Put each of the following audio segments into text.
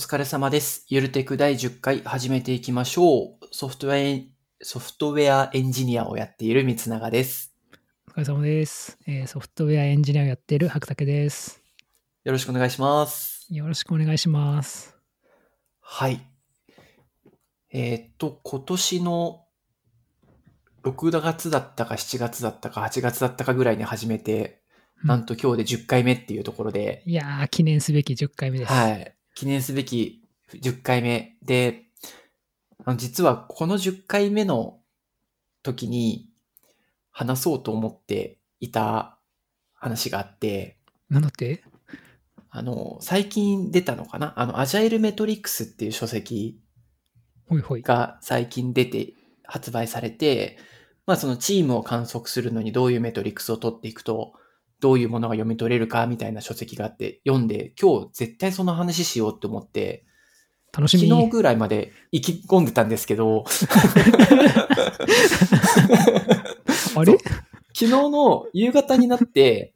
疲れ様です。ゆるテク第10回始めていきましょう。ソフトウェア、ソフトウェアエンジニアをやっている三永です。お疲れ様です、えーソフトウェアエンジニアをやっている白竹です。よろしくお願いします。よろしくお願いします。はい。えーっと、今年の6月だったか7月だったか8月だったかぐらいに始めて、うんなんと今日で10回目っていうところで、いやー、記念すべき10回目です。はい。記念すべき10回目で、あの実はこの10回目の時に話そうと思っていた話があって、なんだって？あの、最近出たのかな？あの、アジャイルメトリックスっていう書籍ほいほい。が最近出て発売されて、まあそのチームを観測するのにどういうメトリックスを取っていくと、どういうものが読み取れるかみたいな書籍があって読んで、今日絶対その話しようって思って、楽しみ。昨日ぐらいまで意気込んでたんですけど、あれ？昨日の夕方になって、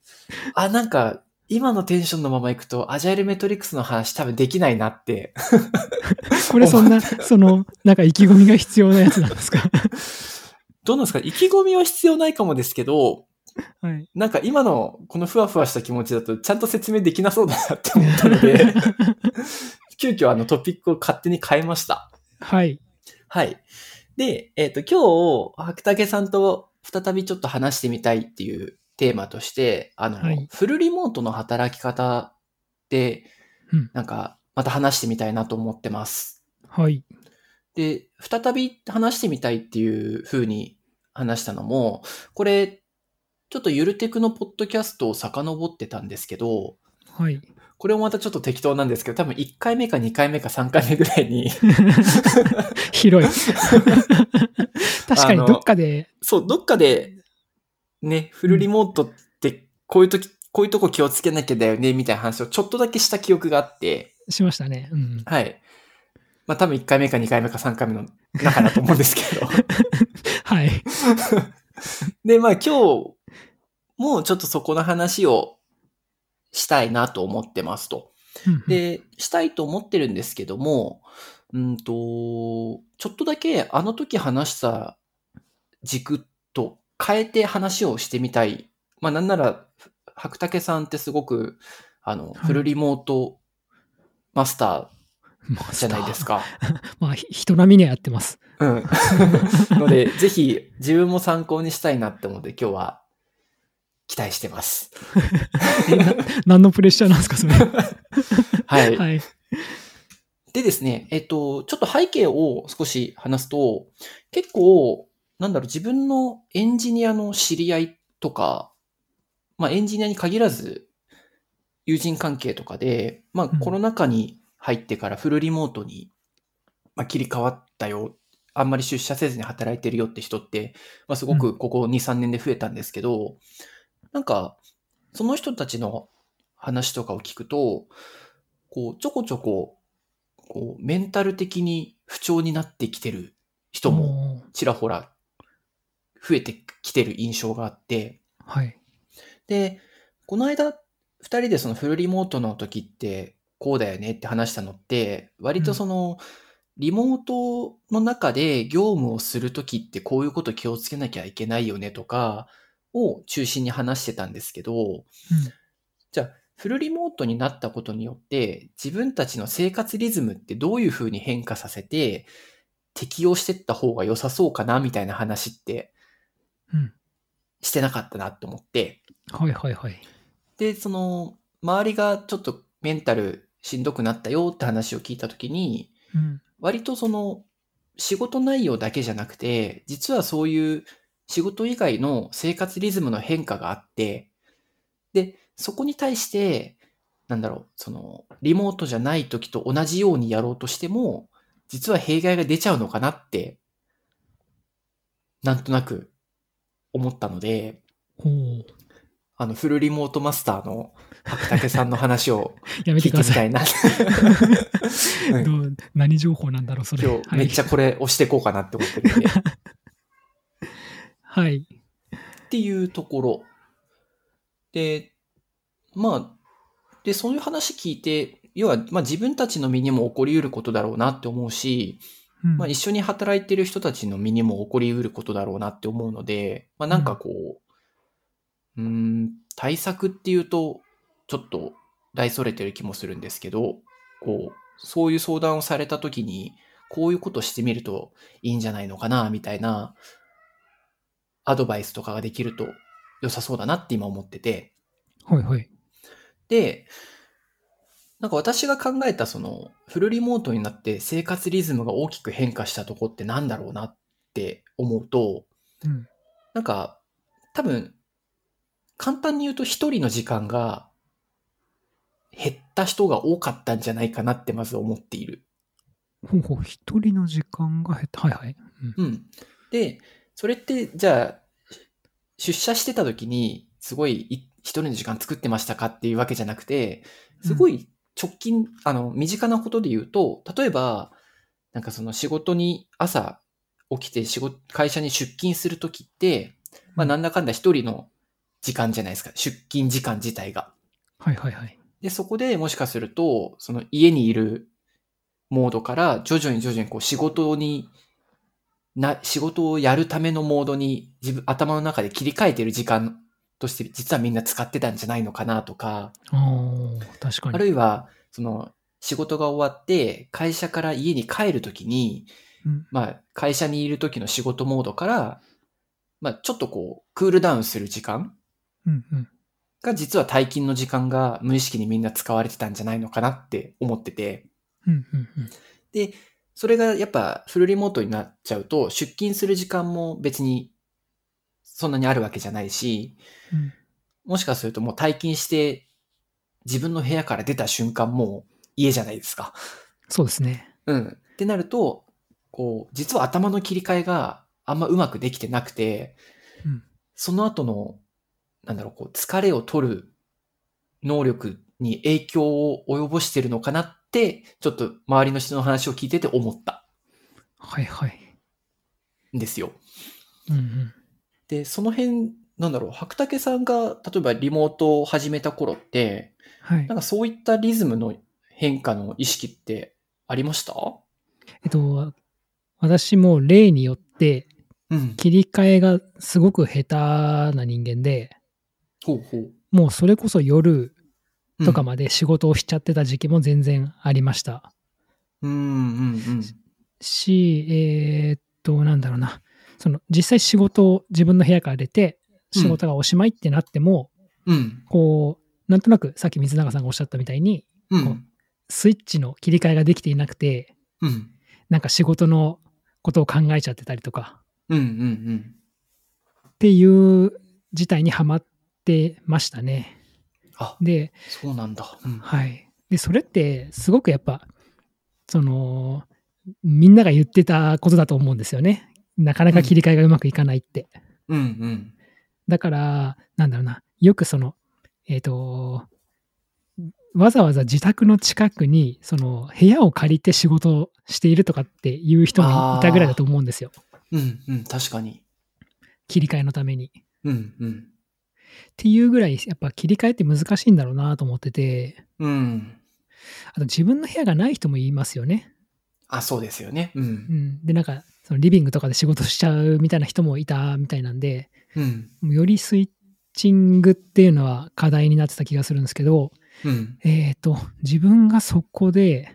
あ、なんか、今のテンションのまま行くと、アジャイルメトリックスの話多分できないなって。これそんな、その、なんか意気込みが必要なやつなんですか？どうなんですか？意気込みは必要ないかもですけど、はい。なんか今のこのふわふわした気持ちだとちゃんと説明できなそうだなって思ったので、急遽あのトピックを勝手に変えました。はい。はい。で、えっ、と、今日、白竹さんと再びちょっと話してみたいっていうテーマとして、あの、はいフルリモートの働き方で、うんなんか、また話してみたいなと思ってます。はい。で、再び話してみたいっていう風に話したのも、これ、ちょっとゆるテクのポッドキャストを遡ってたんですけど、はい。これもまたちょっと適当なんですけど、多分1回目か2回目か3回目ぐらいに、広い。確かにどっかで、そう、どっかで、ね、フルリモートって、こういう時、こういうとこ気をつけなきゃだよね、みたいな話をちょっとだけした記憶があって、しましたね。うん。はい。まあ多分1回目か2回目か3回目の中だと思うんですけど。はい。で、まあ今日もちょっとそこの話をしたいなと思ってますと。うん、で、したいと思ってるんですけども、うんと、ちょっとだけあの時話した軸と変えて話をしてみたい。まあなんなら、白竹さんってすごく、あの、いフルリモートマスタマーじゃないですか。か。まあ、ひ人並みにはやってます。うん。ので、ぜひ自分も参考にしたいなって思って今日は期待してます。何のプレッシャーなんですか、それ？はい。はい。でですね、えっと、ちょっと背景を少し話すと、結構、なんだろう、自分のエンジニアの知り合いとか、まあエンジニアに限らず、友人関係とかで、まあうんコロナ禍に入ってからフルリモートに、まあ、切り替わったよ。あんまり出社せずに働いてるよって人って、まあすごくここ2、3年で増えたんですけど、なんか、その人たちの話とかを聞くと、こう、ちょこちょこ、こう、メンタル的に不調になってきてる人ももちらほら増えてきてる印象があって、はい。で、この間、二人でそのフルリモートの時ってこうだよねって話したのって、割とその、リモートの中で業務をする時ってこういうこと気をつけなきゃいけないよねとかを中心に話してたんですけど、じゃあ、フルリモートになったことによって、自分たちの生活リズムってどういうふうに変化させて、適応していった方が良さそうかなみたいな話ってうん。してなかったなと思って、はいはいはい。で、その、周りがちょっとメンタルしんどくなったよって話を聞いたときに、うん。割とその、仕事内容だけじゃなくて、実はそういう仕事以外の生活リズムの変化があって、で、そこに対して、なんだろう、その、リモートじゃない時と同じようにやろうとしても、実は弊害が出ちゃうのかなって、なんとなく思ったので。あの、フルリモートマスターの白竹さんの話を やめ聞いてみてください。たいな。何情報なんだろう、それ。今日めっちゃこれ押していこうかなって思ってるんで。っはい。はい。ていうところ。で、まあ、で、そういう話聞いて、要は、まあ自分たちの身にも起こり得ることだろうなって思うし、うんまあ一緒に働いてる人たちの身にも起こり得ることだろうなって思うので、まあなんかこう、うーん、対策っていうと、ちょっと大それてる気もするんですけど、こう、そういう相談をされた時に、こういうことしてみるといいんじゃないのかな、みたいな、アドバイスとかができると良さそうだなって今思ってて、はいはい。で、なんか私が考えたそのフルリモートになって生活リズムが大きく変化したとこってなんだろうなって思うと、うん。なんか多分簡単に言うと一人の時間が減った人が多かったんじゃないかなってまず思っている。ほうほう、一人の時間が減った。はいはい。うんうん。で、それってじゃあ出社してた時にすごいい一人の時間作ってましたかっていうわけじゃなくて、すごい直近、あの、身近なことで言うと、例えば、なんかその仕事に朝起きて仕事、会社に出勤するときって、まあなんだかんだ一人の時間じゃないですか。出勤時間自体が。はいはいはい。で、そこでもしかすると、その家にいるモードから徐々に徐々にこう仕事にな、仕事をやるためのモードに自分、頭の中で切り替えてる時間として実はみんな使ってたんじゃないのかなとか、確かに。あるいは、その、仕事が終わって、会社から家に帰るときに、うんまあ、会社にいる時の仕事モードから、まあ、ちょっとこう、クールダウンする時間うんうん。が、実は退勤の時間が無意識にみんな使われてたんじゃないのかなって思ってて、うんうんうん。で、それがやっぱフルリモートになっちゃうと、出勤する時間も別にそんなにあるわけじゃないし、うんもしかするともう退勤して自分の部屋から出た瞬間もう家じゃないですか。そうですね。うん。ってなると、こう、実は頭の切り替えがあんまうまくできてなくて、うんその後の、なんだろう、こう、疲れを取る能力に影響を及ぼしてるのかなって、ちょっと周りの人の話を聞いてて思ったはいはい。んですよ。うんうん。で、その辺、なんだろう、白竹さんが、例えばリモートを始めた頃って、はいなん。かそういったリズムの変化の意識ってありました？えっと、私も例によってうん。切り替えがすごく下手な人間で、ほうほう。もうそれこそ夜とかうんまで仕事をしちゃってた時期も全然ありました。うんうんうん。し、えーっと、なんだろうな。その実際仕事を自分の部屋から出て、仕事がおしまいってなっても、うん。こう、なんとなくさっき水永さんがおっしゃったみたいに、こううん。スイッチの切り替えができていなくて、うん。なんか仕事のことを考えちゃってたりとか、うんうんっていう事態にはまってましたね。あ、で、そうなんだ。うん。はい。で、それってすごくやっぱ、その、みんなが言ってたことだと思うんですよね。なかなか切り替えがうまくいかないって。うんうん。だから、なんだろうな、よくその、えっ、と、わざわざ自宅の近くに、その、部屋を借りて仕事をしているとかっていう人もいたぐらいだと思うんですよ。うんうん。確かに。切り替えのために。っうんうん。ていうぐらい、やっぱ切り替えって難しいんだろうなと思ってて、うん。あと自分の部屋がない人もいますよね。あ、そうですよね。う。うんん。で、なんか、そのリビングとかで仕事しちゃうみたいな人もいたみたいなんで、うん。よりスイッチングっていうのは課題になってた気がするんですけど、うん。えっ、と、自分がそこで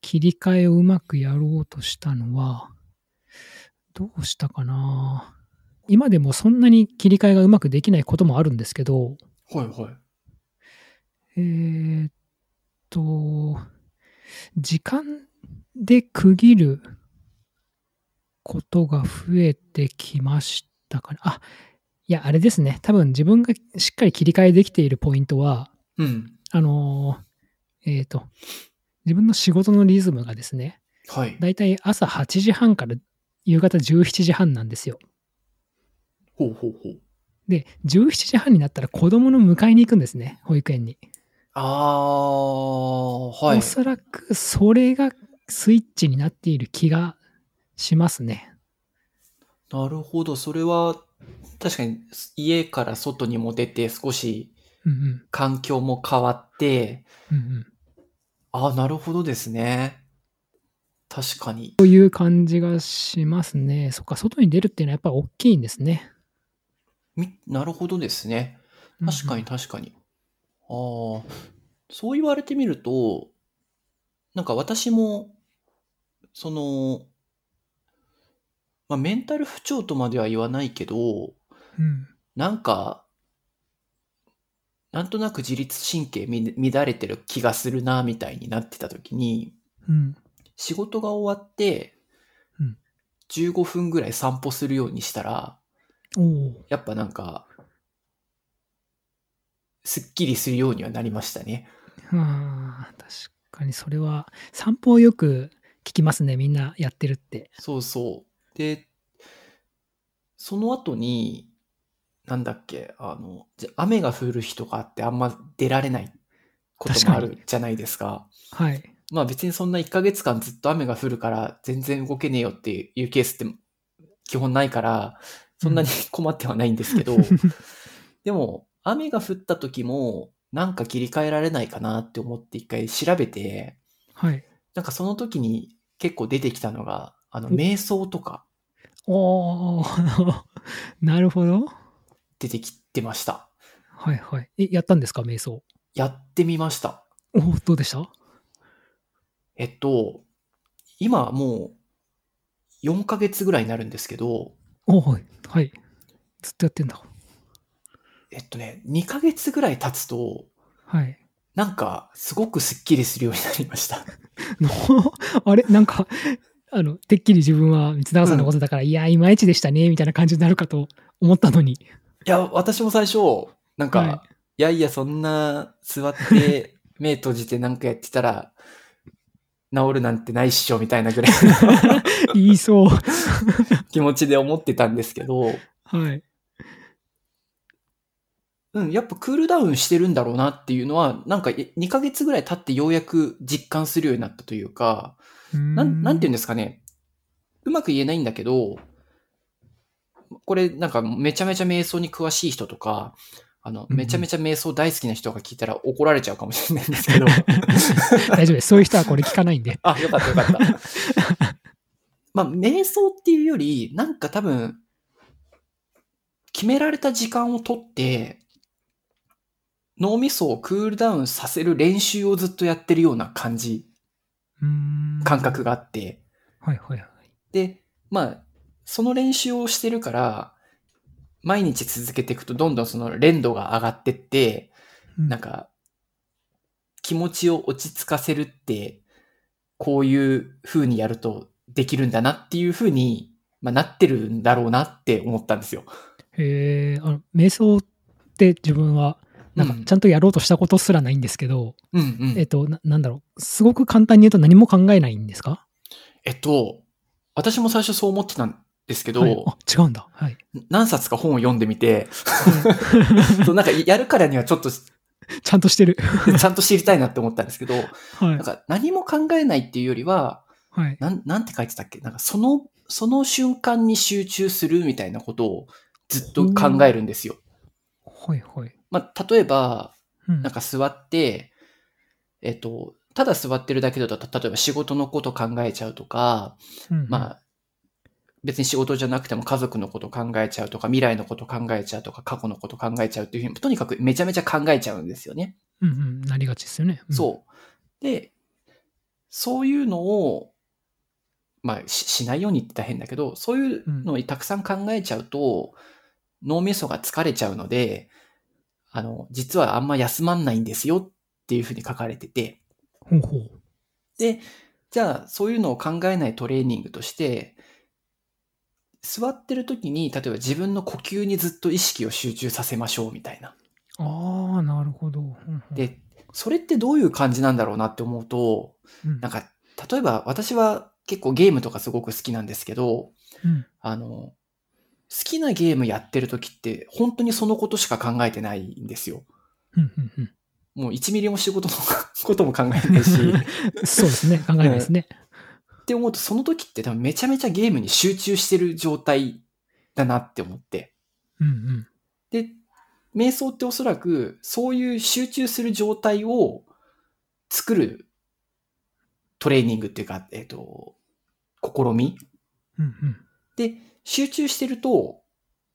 切り替えをうまくやろうとしたのは、どうしたかな今でもそんなに切り替えがうまくできないこともあるんですけど、はいはい。えっ、と、時間で区切ることが増えてきましたかね。あ、いや、あれですね。多分自分がしっかり切り替えできているポイントは、うん。あのーえっ、と、自分の仕事のリズムがですね、はい。だいたい朝8時半から夕方17時半なんですよ。ほうほうほう。で、17時半になったら子供の迎えに行くんですね、保育園に。ああ、はいお。そらくそれがスイッチになっている気がしますね。なるほど。それは、確かに家から外にも出て少し。環境も変わって、うんうん。ああ、なるほどですね。確かに。という感じがしますね。そっか、外に出るっていうのはやっぱ大きいんですね。みなるほどですね。確かに確かに。ああ、そう言われてみると、なんか私も、その、まあ、メンタル不調とまでは言わないけど、うん。なんか、なんとなく自律神経み乱れてる気がするな、みたいになってた時に、うん。仕事が終わってうん、15分ぐらい散歩するようにしたら。やっぱなんか、すっきりするようにはなりましたね。ああ、確かにそれは、散歩をよく聞きますね。みんなやってるって。そうそう。で、その後に、なんだっけ、あの、じゃ雨が降る日とかってあんま出られないこともあ確るじゃないですか。はい。まあ別にそんな1ヶ月間ずっと雨が降るから全然動けねえよっていうケースって基本ないから、そんなに困ってはないんですけど、でも雨が降った時もなんか切り替えられないかなって思って一回調べて、はい。なんかその時に結構出てきたのが、あの、お瞑想とかおお なるほど。出てきてました。はいはい。え、やったんですか、瞑想？やってみました。おおどうでした？えっと、今もう4ヶ月ぐらいになるんですけど、おおはい。はい。ずっとやってんだ。えっとね、2ヶ月ぐらい経つと、はい。なんか、すごくスッキリするようになりました。のあれ？なんか、あの、てっきり自分は三永さんのことだから、いや、いまいちでしたね、みたいな感じになるかと思ったのに。いや、私も最初、なんか、、はいやいや、そんな、座って、目閉じてなんかやってたら、治るなんてないっしょ、みたいなぐらいの 言いそう。気持ちで思ってたんですけど、はい。うん、やっぱクールダウンしてるんだろうなっていうのは、なんか2ヶ月ぐらい経ってようやく実感するようになったというか、なん、なんて言うんですかね。うまく言えないんだけど、これなんかめちゃめちゃ瞑想に詳しい人とか、あの、めちゃめちゃ瞑想大好きな人が聞いたら怒られちゃうかもしれないんですけど。大丈夫です。そういう人はこれ聞かないんで。あ、よかったよかった。まあ、瞑想っていうより、なんか多分、決められた時間をとって、脳みそをクールダウンさせる練習をずっとやってるような感じ、感覚があって、はいはいはい。で、まあ、その練習をしてるから、毎日続けていくとどんどんその連度が上がってって、うん。なんか、気持ちを落ち着かせるって、こういう風にやるとできるんだなっていう風に、まあ、なってるんだろうなって思ったんですよ。へえ、あの、瞑想って自分は、なんかうんちゃんとやろうとしたことすらないんですけど、うんうん。えっと、ななんだろう、すごく簡単に言うと何も考えないんですか？えっと、私も最初そう思ってたんですけど、はい、あ、違うんだ。はい。何冊か本を読んでみて、そうなんかやるからにはちょっとちちゃんとしてる。ゃんと知りたいなって思ったんですけど、はいなん。か何も考えないっていうよりは、はい。なん、なんて書いてたっけ？なんかその、その瞬間に集中するみたいなことをずっと考えるんですよ。はいはい。まあ、例えば、うんなんか座って、えっと、ただ座ってるだけだと、例えば仕事のこと考えちゃうとか、うんまあ、別に仕事じゃなくても家族のこと考えちゃうとか、未来のこと考えちゃうとか、過去のこと考えちゃうっていうふうに、とにかくめちゃめちゃ考えちゃうんですよね。うんうん、なりがちですよね。うんそう。で、そういうのを、まあし、しないようにって言ったら変だけど、そういうのをたくさん考えちゃうと、脳みそが疲れちゃうので、あの、実はあんま休まんないんですよっていうふうに書かれてて、ほうほう。で、じゃあそういうのを考えないトレーニングとして、座ってる時に、例えば自分の呼吸にずっと意識を集中させましょうみたいな。ああ、なるほど。うんうん、で、それってどういう感じなんだろうなって思うと、うん、なんか、例えば私は結構ゲームとかすごく好きなんですけど、うん、あの、好きなゲームやってる時って本当にそのことしか考えてないんですよ。うん、うん、うん。もう1ミリも仕事のことも考えないし、そうですね。考えないですね。って思うとその時って多分めちゃめちゃゲームに集中してる状態だなって思って。うん、うん。で、瞑想っておそらくそういう集中する状態を作るトレーニングっていうか、えっ、と、試みうんうん。で、集中してると、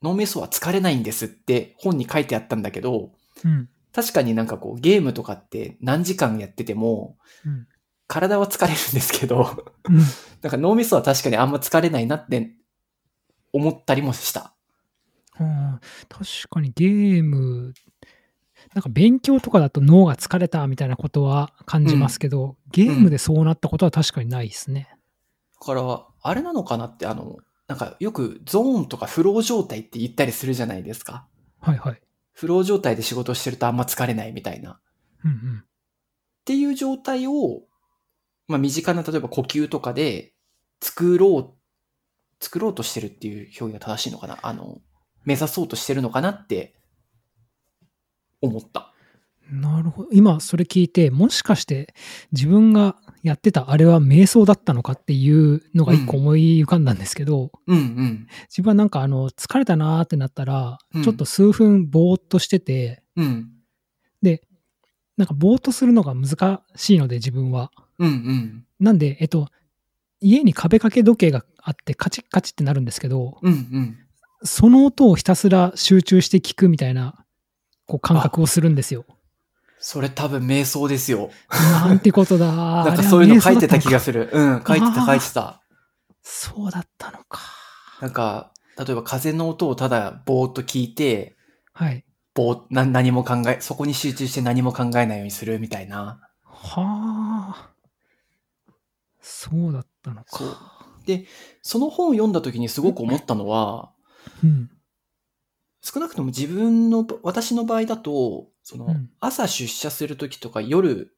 脳みそは疲れないんですって本に書いてあったんだけど、うん。確かになんかこうゲームとかって何時間やってても、うん。体は疲れるんですけど、うん。なんか脳みそは確かにあんま疲れないなって思ったりもした。確かにゲーム、なんか勉強とかだと脳が疲れたみたいなことは感じますけど、ゲームでそうなったことは確かにないですね。だから、あれなのかなって、あの、なんかよくゾーンとかフロー状態って言ったりするじゃないですか。はいはい。フロー状態で仕事してるとあんま疲れないみたいな。っうんうん。ていう状態を、まあ身近な例えば呼吸とかで作ろう、作ろうとしてるっていう表現が正しいのかなあの、目指そうとしてるのかなって思った。なるほど。今それ聞いて、もしかして自分がやってたあれは瞑想だったのかっていうのが一個思い浮かんだんですけど、うんうん。自分はなんかあの疲れたなーってなったら、うんちょっと数分ぼーっとしてて、うん。で、なんかぼーっとするのが難しいので自分は。うんうん。なんで、えっと、家に壁掛け時計があってカチッカチッってなるんですけど、うんうん。その音をひたすら集中して聞くみたいな、こう感覚をするんですよ。それ多分瞑想ですよ。なんてことだ。なんかそういうの書いてた気がすする。うん、書いてた書いてた。そうだったのか。なんか、例えば風の音をただぼーっと聞いて、はい。ぼーな何も考え、そこに集中して何も考えないようにするみたいな。はあ。そうだったのか。で、その本を読んだ時にすごく思ったのは、うん。少なくとも自分の、私の場合だと、その、うん朝出社する時とか夜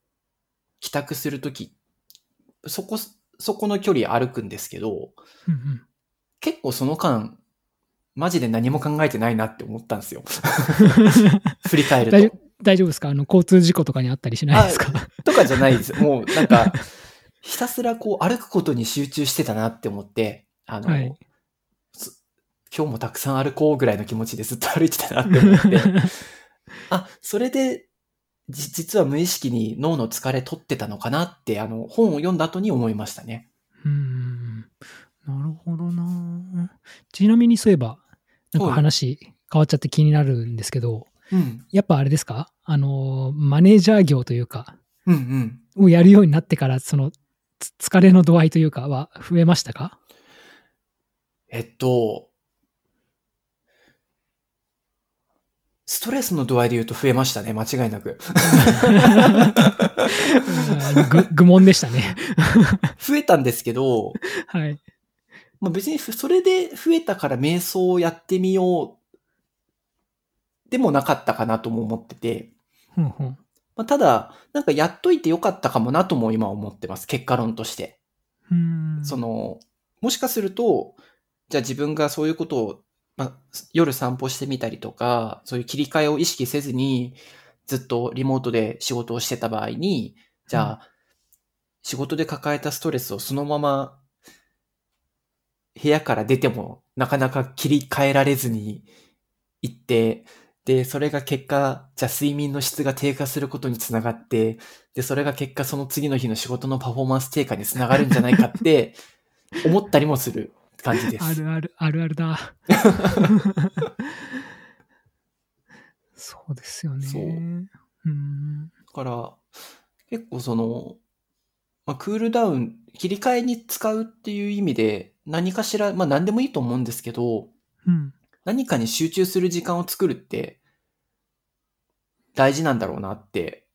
帰宅する時、そこ、そこの距離歩くんですけど、うんうん。結構その間、マジで何も考えてないなって思ったんですよ。振り返ると。大丈夫ですか？あの、交通事故とかにあったりしないですか？とかじゃないです。もうなんか、ひたすらこう歩くことに集中してたなって思って、あの、はいす今日もたくさん歩こうぐらいの気持ちでずっと歩いてたなって思って、あ、それで、じ実は無意識に脳の疲れ取ってたのかなって、あの、本を読んだ後に思いましたね。うーん。なるほどな。ちなみにそういえば、なんかはい話変わっちゃって気になるんですけど、うん。やっぱあれですか？あの、マネージャー業というか、うんうん。をやるようになってから、その、つ疲れの度合いというかは増えましたか？えっと、ストレスの度合いで言うと増えましたね、間違いなく。うんぐ愚問でしたね。増えたんですけど、はい。まあ、別にそれで増えたから瞑想をやってみようでもなかったかなとも思ってて、ふんまあ、ただ、なんかやっといてよかったかもなとも今思ってます。結果論として。うーんその、もしかすると、じゃあ自分がそういうことを、まあ、夜散歩してみたりとか、そういう切り替えを意識せずに、ずっとリモートで仕事をしてた場合に、じゃあ、仕事で抱えたストレスをそのまま部屋から出てもなかなか切り替えられずに行って、で、それが結果、じゃあ睡眠の質が低下することにつながって、で、それが結果その次の日の仕事のパフォーマンス低下につながるんじゃないかって 思ったりもする感じです。あるある、あるあるだ。そうですよね。そううん。だから、結構その、まあ、クールダウン、切り替えに使うっていう意味で、何かしら、まあ何でもいいと思うんですけど、うん。何かに集中する時間を作るって、大事なんだろうなって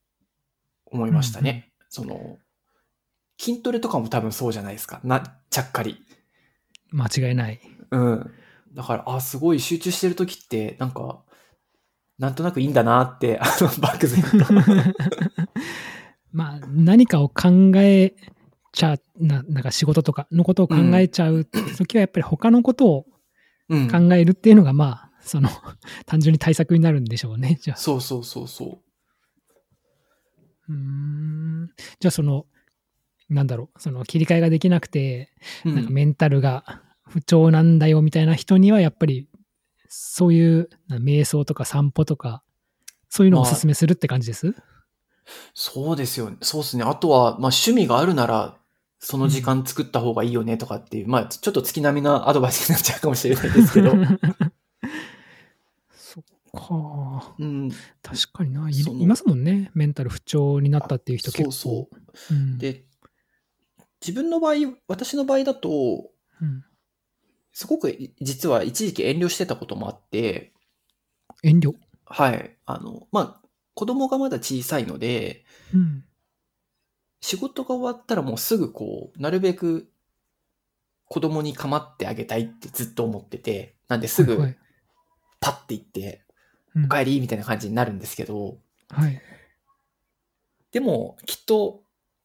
思いましたね。その、筋トレとかも多分そうじゃないですか。な、ちゃっかり。間違いない。うん。だから、あ、すごい集中してる時って、なんか、なんとなくいいんだなって、あの、漠然と。まあ、何かを考えちゃな、なんか仕事とかのことを考えちゃう時は、やっぱり他のことをうん。考えるっていうのが、まあ、その、単純に対策になるんでしょうね。じゃあ。そうそうそうそうーん。じゃあ、その、なんだろう、その切り替えができなくて、う。うんなんかメンタルが不調なんだよみたいな人には、やっぱり、そういうな瞑想とか散歩とか、そういうのをおすすめするって感じです、そうですよね。そうですね。あとは、まあ趣味があるなら、その時間作った方がいいよねとかっていう、まあ、ちょっと月並みなアドバイスになっちゃうかもしれないですけど、そっか。うん、確かにな。いいますもんね。メンタル不調になったっていう人結構。そうう。ん、で、自分の場合、私の場合だと、うん、すごく実は一時期遠慮してたこともあって、遠慮？はい。あの、まあ、子供がまだ小さいので、うん。仕事が終わったらもうすぐこう、なるべく子供に構ってあげたいってずっと思ってて、なんですぐパッて行って、うんお帰りみたいな感じになるんですけど、はい。でもきっと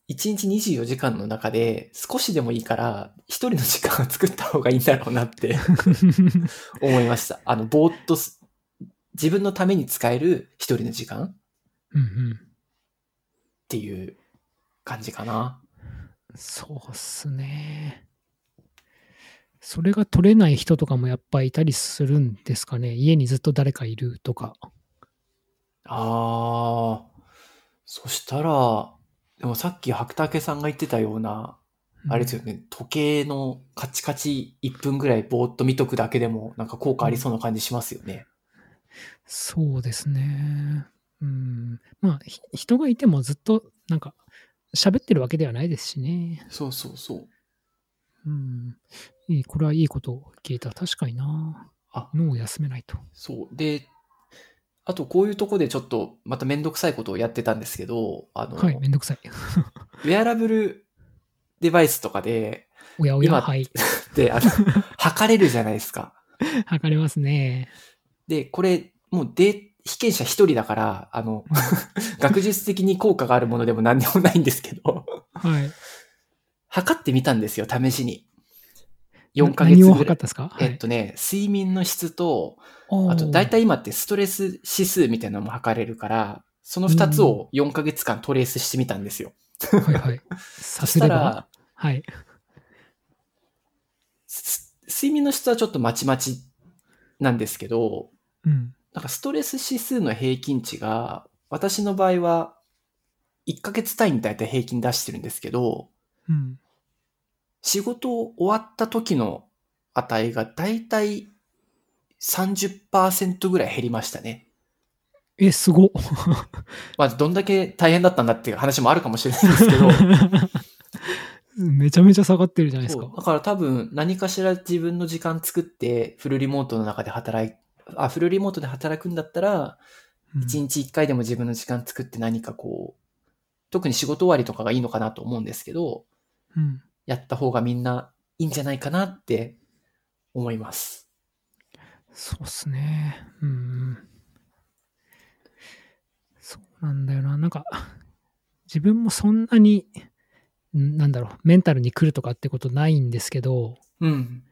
1日24時間の中で少しでもいいから一人の時間を作った方がいいんだろうなって 思いました。あの、ぼーっとす自分のために使える一人の時間っうんうん。ていう感じかな。そうっすね。それが取れない人とかもやっぱいたりするんですかね。家にずっと誰かいるとか。ああ、そしたら、でもさっき白竹さんが言ってたような、あれですよね、時計のカチカチ1分ぐらいぼーっと見とくだけでもなんか効果ありそうな感じしますよね。そうですね。うん。まあ、ひ人がいてもずっとなんか喋ってるわけではないですしね。そうそうそう。うん。これはいいことを聞いた。確かにな。あ、脳を休めないと。そう。で、あとこういうとこでちょっとまためんどくさいことをやってたんですけど、あの、はい、めんどくさい。ウェアラブルデバイスとかで、おやおや、今はい。で、あの、測れるじゃないですか。測れますね。で、これ、もうで、被験者一人だから、あの、学術的に効果があるものでも何でもないんですけど、はい。測ってみたんですよ、試しに。4ヶ月ぐらい。測ったんですか？えっとね、睡眠の質と、はい、あと大体今ってストレス指数みたいなのも測れるから、その2つを4ヶ月間トレースしてみたんですよ。はいはい。そ さすれば？したら、はい。す睡眠の質はちょっとまちまちなんですけど、うん。なんかストレス指数の平均値が、私の場合は、1ヶ月単位に大体平均出してるんですけど、うん。仕事終わった時の値が大体30%ぐらい減りましたね。え、すごっ。まあ、どんだけ大変だったんだっていう話もあるかもしれないんですけど、めちゃめちゃ下がってるじゃないですか。だから多分何かしら自分の時間作ってフルリモートの中で働い、あ、フルリモートで働くんだったら、うん1日1回でも自分の時間作って何かこう、特に仕事終わりとかがいいのかなと思うんですけど、うん。やった方がみんないいんじゃないかなって思います。そうっすね。うん。そうなんだよな。なんか、自分もそんなに、んなんだろう、メンタルに来るとかってことないんですけど、うん。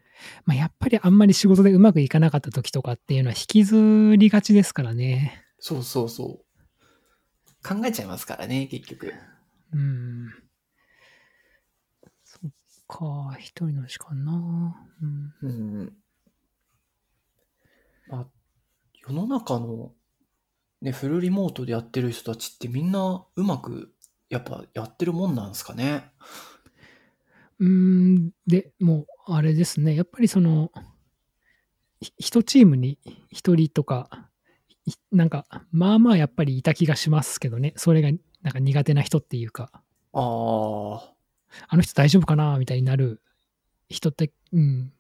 まあ、やっぱりあんまり仕事でうまくいかなかった時とかっていうのは引きずりがちですからね。そうそうそう。考えちゃいますからね、結局。うん。か、一人の時間な。うん。うん。まあ、世の中の、ね、フルリモートでやってる人たちってみんなうまく、やっぱやってるもんなんですかね？うーん、で、もう、あれですね。やっぱりその、ひ一チームに一人とか、いなんか、まあまあやっぱりいた気がしますけどね。それが、なんか苦手な人っていうか、ああ、あの人大丈夫かな？みたいになる人って、うん、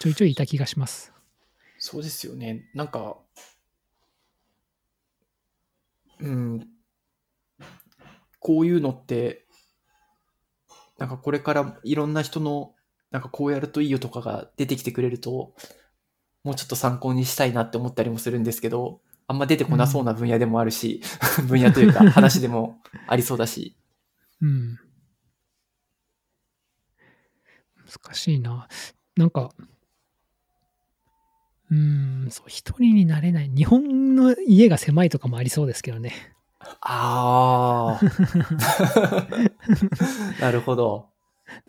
ちょいちょいいた気がします。そうですよね。なんか、うん、こういうのって、なんかこれからいろんな人の、なんかこうやるといいよとかが出てきてくれると、もうちょっと参考にしたいなって思ったりもするんですけど、あんま出てこなそうな分野でもあるし、分野というか話でもありそうだし。うん。難しいな。なんか、うーん、そう、一人になれない。日本の家が狭いとかもありそうですけどね。ああ。なるほど。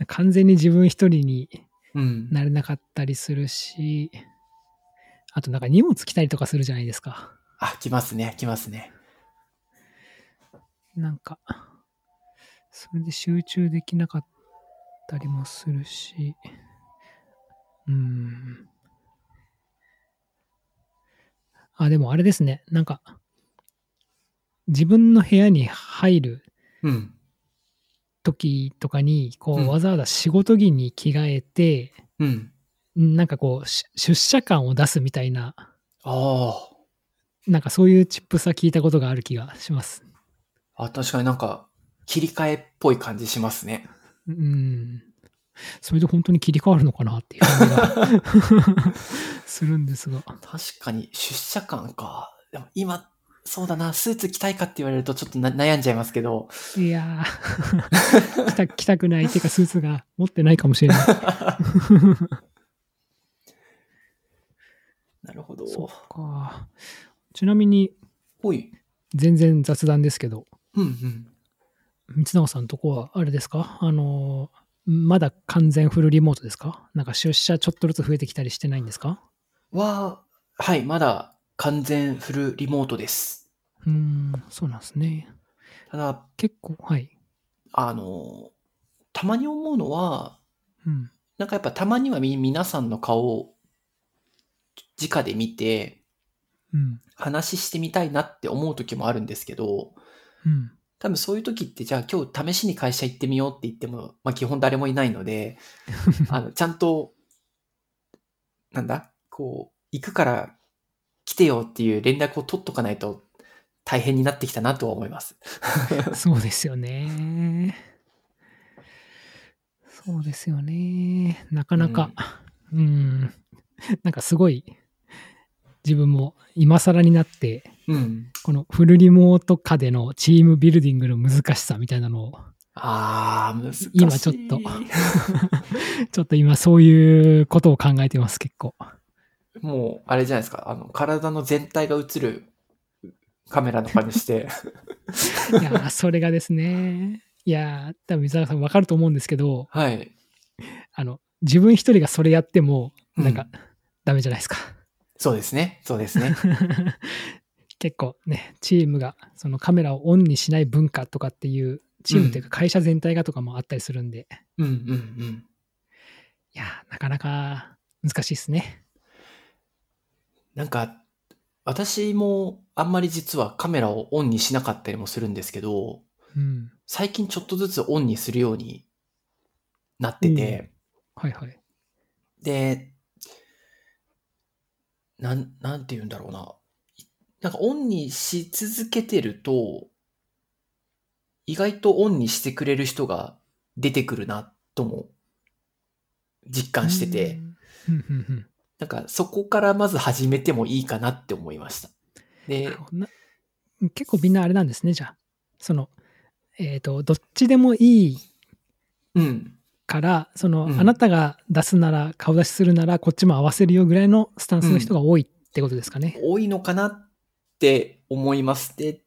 完全に自分一人にうん。なれなかったりするし、あとなんか荷物来たりとかするじゃないですか。あ、来ますね、来ますね。なんか、それで集中できなかったりもするし、うん。あ、でもあれですね。なんか、自分の部屋に入るうん。時とかに、こうわざわざ仕事着に着替えて、うん。なんかこう、し出社感を出すみたいな、あなんかそういうチップスは聞いたことがある気がします。あ。あ、確かになんか、切り替えっぽい感じしますね。うん。それで本当に切り替わるのかなっていう感じが するんですが。確かに、出社感か。でも今、そうだな、スーツ着たいかって言われるとちょっとな悩んじゃいますけど。いやー着た、着たくないっていうかスーツが持ってないかもしれない。なるほど。そっか。ちなみに。全然雑談ですけど、うんうん。三永さんのとこはあれですか？あのー、まだ完全フルリモートですか？なんか出社ちょっとずつ増えてきたりしてないんですか？は、はい、まだ完全フルリモートです。うーん、そうなんですね。ただ、結構、はい。あの、たまに思うのは、うん。なんかやっぱたまにはみ皆さんの顔を直で見てうん。話してみたいなって思う時もあるんですけど、うん。多分そういう時ってじゃあ今日試しに会社行ってみようって言っても、まあ基本誰もいないので、あの、ちゃんと、なんだ？こう、行くから来てよっていう連絡を取っとかないと大変になってきたなとは思います。そうですよね。そうですよね。なかなか、うん、なんかすごい、自分も今更になって、うん。このフルリモート下でのチームビルディングの難しさみたいなのを、ああ、難しい。今ちょっと ちょっと今そういうことを考えてます、結構。もう、あれじゃないですか。あの、体の全体が映るカメラの中にして。いやー、それがですね、いやー、多分水原さんわかると思うんですけど、はい。あの、自分一人がそれやっても、なんかう、ダメじゃないですか。そうですね。そうですね。結構ね、チームがそのカメラをオンにしない文化とかっていう、チームというか会社全体がとかもあったりするんで、うんうんうん。いやー、なかなか難しいですね。なんか、私もあんまり実はカメラをオンにしなかったりもするんですけど、うん。最近ちょっとずつオンにするようになってて、はいはい。で、なん、なんて言うんだろうな。いなんかオンにし続けてると、意外とオンにしてくれる人が出てくるなとも実感してて、なんかそこからまず始めてもいいかなって思いました。なで結構みんなあれなんですね、じゃあ。その、えっ、と、どっちでもいいうん。から、その、うんあなたが出すなら、顔出しするなら、こっちも合わせるよぐらいのスタンスの人が多いってことですかね。多いのかなって思います。で、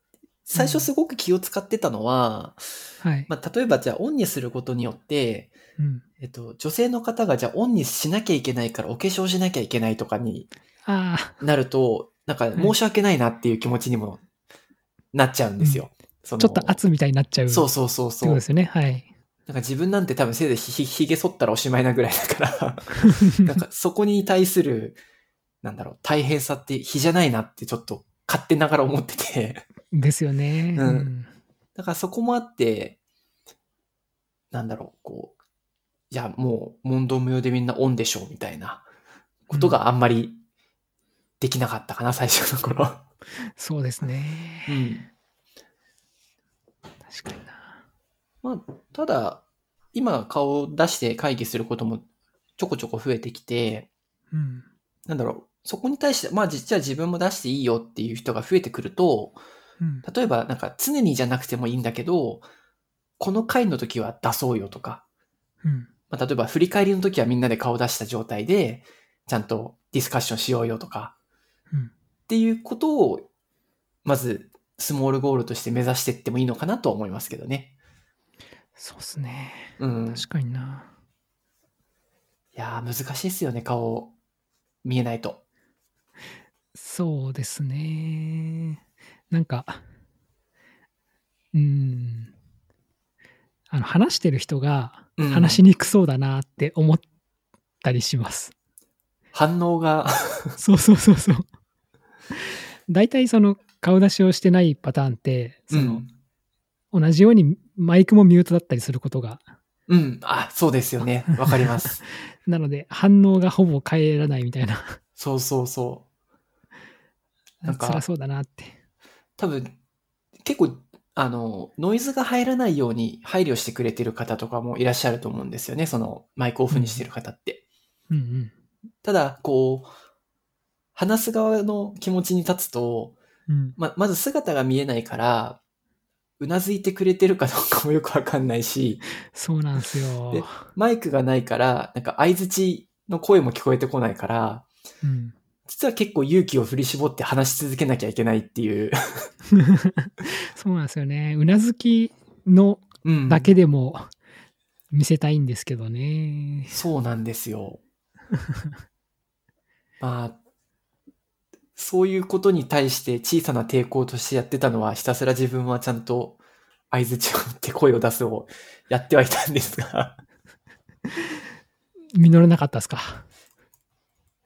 最初すごく気を使ってたのは、はい。まあ、例えばじゃあオンにすることによって、うん。えっと、女性の方がじゃあオンにしなきゃいけないからお化粧しなきゃいけないとかにああ、なると、なんか申し訳ないなっていう気持ちにもなっちゃうんですよ。そのちょっと圧みたいになっちゃう。そうそうそうそう。ってことですよね。はい。なんか自分なんて多分せいぜいひひひげ剃ったらおしまいなぐらいだから、なんかそこに対する、なんだろう、大変さって比じゃないなってちょっと勝手ながら思ってて、ですよね。うんだからそこもあって、なんだろう、こう、いや、もう問答無用でみんなオンでしょうみたいなことがあんまりできなかったかな、最初の頃。そうですね。うん。確かにな。まあ、ただ、今顔を出して会議することもちょこちょこ増えてきて、うん。なんだろう、そこに対して、まあ実は自分も出していいよっていう人が増えてくると、うん。例えばなんか常にじゃなくてもいいんだけど、この回の時は出そうよとか、うん。まあ、例えば振り返りの時はみんなで顔出した状態で、ちゃんとディスカッションしようよとか、うんっていうことを、まずスモールゴールとして目指していってもいいのかなとは思いますけどね。そうですね。うん。い確かにな。やー難しいですよね、顔見えないと。そうですね。なんか、うん。あの、話してる人がうん話しにくそうだなって思ったりします。反応が、そうそうそうそう。大体その顔出しをしてないパターンって、その、同じようにマイクもミュートだったりすることが、うん、うん。あ、そうですよね。わかります。なので反応がほぼ返らないみたいな、そうそうそう。なんか辛そうだなって。多分、結構、あの、ノイズが入らないように配慮してくれてる方とかもいらっしゃると思うんですよね。その、マイクオフにしてる方って。うんうん。ただ、こう、話す側の気持ちに立つと、うん、ま、まず姿が見えないから、うなずいてくれてるかどうかもよくわかんないし、そうなんですよ。でマイクがないから、なんか相づちの声も聞こえてこないから、うん、実は結構勇気を振り絞って話し続けなきゃいけないっていう。そうなんですよね。うなずきのうん。だけでも見せたいんですけどね。そうなんですよ。まあ、そういうことに対して小さな抵抗としてやってたのは、ひたすら自分はちゃんと相づちを打って声を出すをやってはいたんですが、実らなかったですか？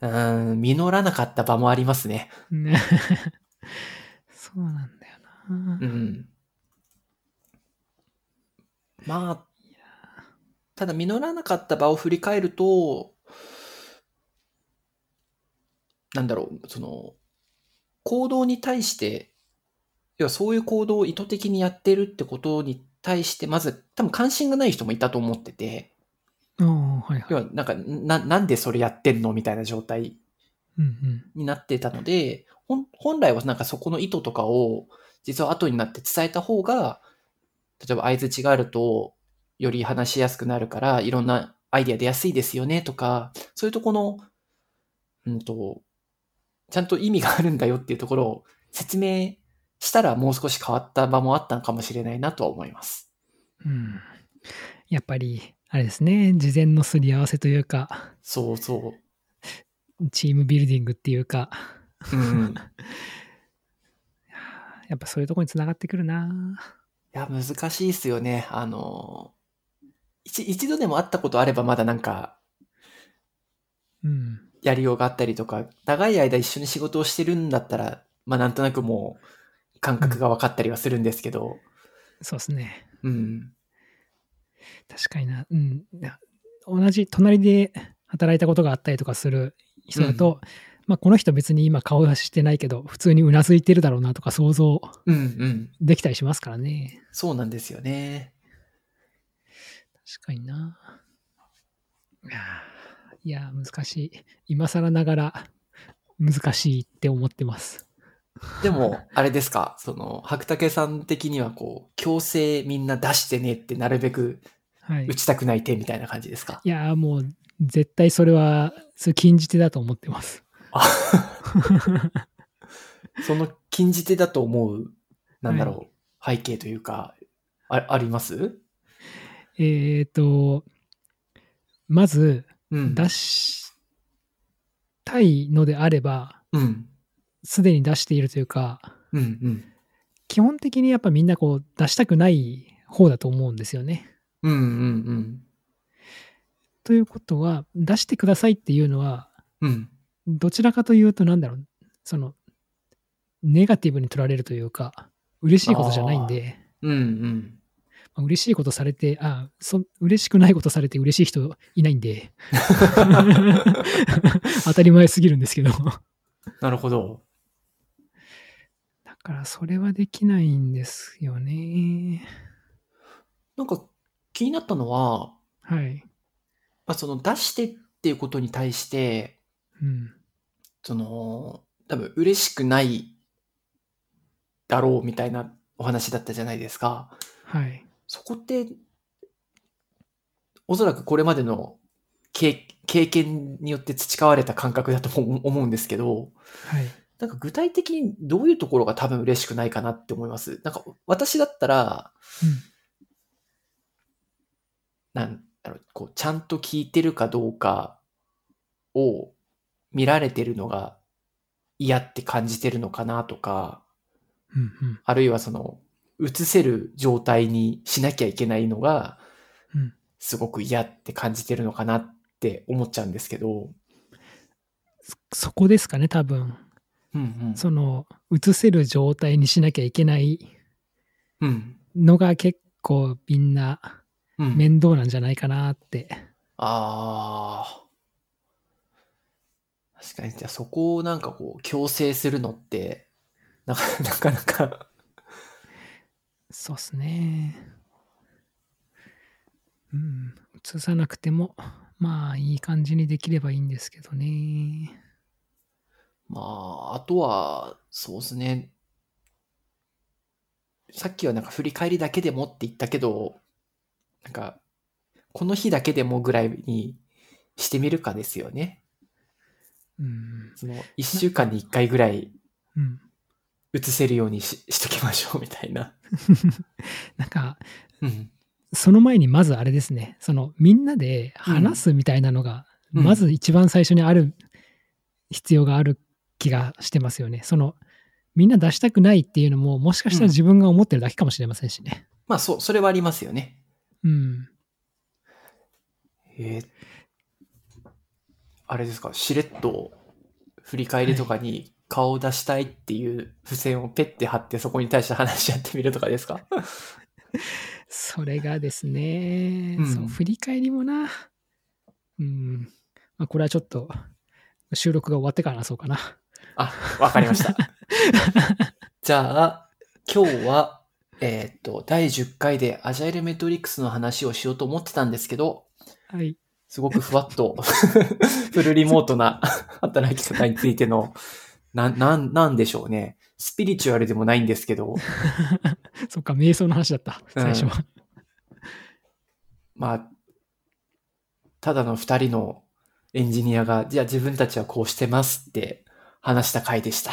うーん、実らなかった場もありますね。ね。そうなんだよな。うん。まあ、ただ実らなかった場を振り返ると、なんだろう、その、行動に対して、要はそういう行動を意図的にやってるってことに対して、まず多分関心がない人もいたと思ってて、はいはい。要はなんか、な、なんでそれやってんのみたいな状態うんうん。になってたので、本本来はなんかそこの意図とかを、実は後になって伝えた方が、例えば相づちがあると、より話しやすくなるから、いろんなアイディア出やすいですよねとか、そういうとこの、うんと、ちゃんと意味があるんだよっていうところを説明したらもう少し変わった場もあったのかもしれないなとは思います。うん。やっぱり、あれですね。事前のすり合わせというか、そうそチームビルディングっていうか、う。うん。やっぱそういうところにつながってくるな。いや、難しいですよね。あの、一一度でも会ったことあればまだなんか、うん。やりようがあったりとか、長い間一緒に仕事をしてるんだったら、まあなんとなくもう感覚が分かったりはするんですけど、そうですね。うん。確かにな。うん。同じ隣で働いたことがあったりとかする人だと、まあこの人別に今顔出ししてないけど、普通にうなずいてるだろうなとか想像うんうん。できたりしますからね。そうなんですよね。確かにな。いやーいやー、難しい。今更ながら難しいって思ってます。でも、あれですか、その、白竹さん的にはこう、強制みんな出してねってなるべくはい打。ちたくない手みたいな感じですか？いやーもう絶対それは、それ禁じ手だと思ってます。あその禁じ手だと思う、なんだろう、背景というか、ああります？えっと、まずうん。出したいのであれば、うん。すでに出しているというか、うんうん。基本的にやっぱみんなこう出したくない方だと思うんですよね。うんうんうん。ということは、出してくださいっていうのは、うん。どちらかというと、なんだろう、その、ネガティブに取られるというか、嬉しいことじゃないんで、うんうん。まあ嬉しいことされて、あそ嬉しくないことされて嬉しい人いないんで、当たり前すぎるんですけど。なるほど。だから、それはできないんですよね。なんか気になったのは、はい。まあ、その出してっていうことに対して、うん。その、多分嬉しくないだろうみたいなお話だったじゃないですか。はい。そこって、おそらくこれまでの経経験によって培われた感覚だとも思うんですけど、はい。なんか具体的にどういうところが多分嬉しくないかなって思います。なんか私だったら、なんだろう、こう、ちゃんと聞いてるかどうかを見られてるのが嫌って感じてるのかなとか、うん。うん。あるいはその、映せる状態にしなきゃいけないのが、すごく嫌って感じてるのかなって思っちゃうんですけど。そそこですかね、多分。うんうん。その、映せる状態にしなきゃいけないうん。のが結構みんなうん。面倒なんじゃないかなって。ああ。確かに、じゃあそこをなんかこう、強制するのって、なか なかなか、そうっすね。うん。映さなくても、まあ、いい感じにできればいいんですけどね。まあ、あとは、そうですね。さっきはなんか振り返りだけでもって言ったけど、なんか、この日だけでもぐらいにしてみるかですよね。うん。その、一週間に一回ぐらいうん。映せるようにし しときましょうみたいな。なんか、うん。その前にまずあれですね、そのみんなで話すみたいなのが、うんまず一番最初にある必要がある気がしてますよね。そのみんな出したくないっていうのも、もしかしたら自分が思ってるだけかもしれませんしね。まあ、そう、それはありますよね。うん。えーあれですか、しれっと振り返りとかに顔を出したいっていう付箋をペッて貼ってそこに対して話し合ってみるとかですか？それがですね、うんそう振り返りもな、うん。まあ、これはちょっと収録が終わってから話そうかな。あ、わかりました。じゃあ、今日は、えーっと、第10回でアジャイルメトリックスの話をしようと思ってたんですけど、はい。すごくふわっと フルリモートな働き方についての、なん、なん、なんでしょうね。スピリチュアルでもないんですけど、そっか、瞑想の話だった、最初は。まあ、ただの二人のエンジニアが、じゃあ自分たちはこうしてますって話した回でした。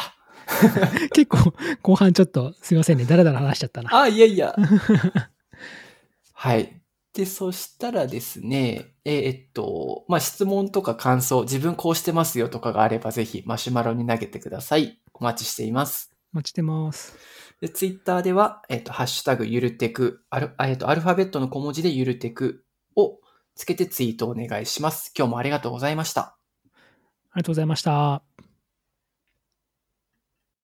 結構、後半ちょっとすいませんね、だらだら話しちゃったな。あ、いやいや。はい。で、そしたらですね、えーえっと、まあ、質問とか感想、自分こうしてますよとかがあれば、ぜひマシュマロに投げてください。お待ちしています。お待ちしてます。で、ツイッターでは、えっと、ハッシュタグゆるテク、アル、あえっと、アルファベットの小文字でゆるテクをつけてツイートお願いします。今日もありがとうございました。ありがとうございました。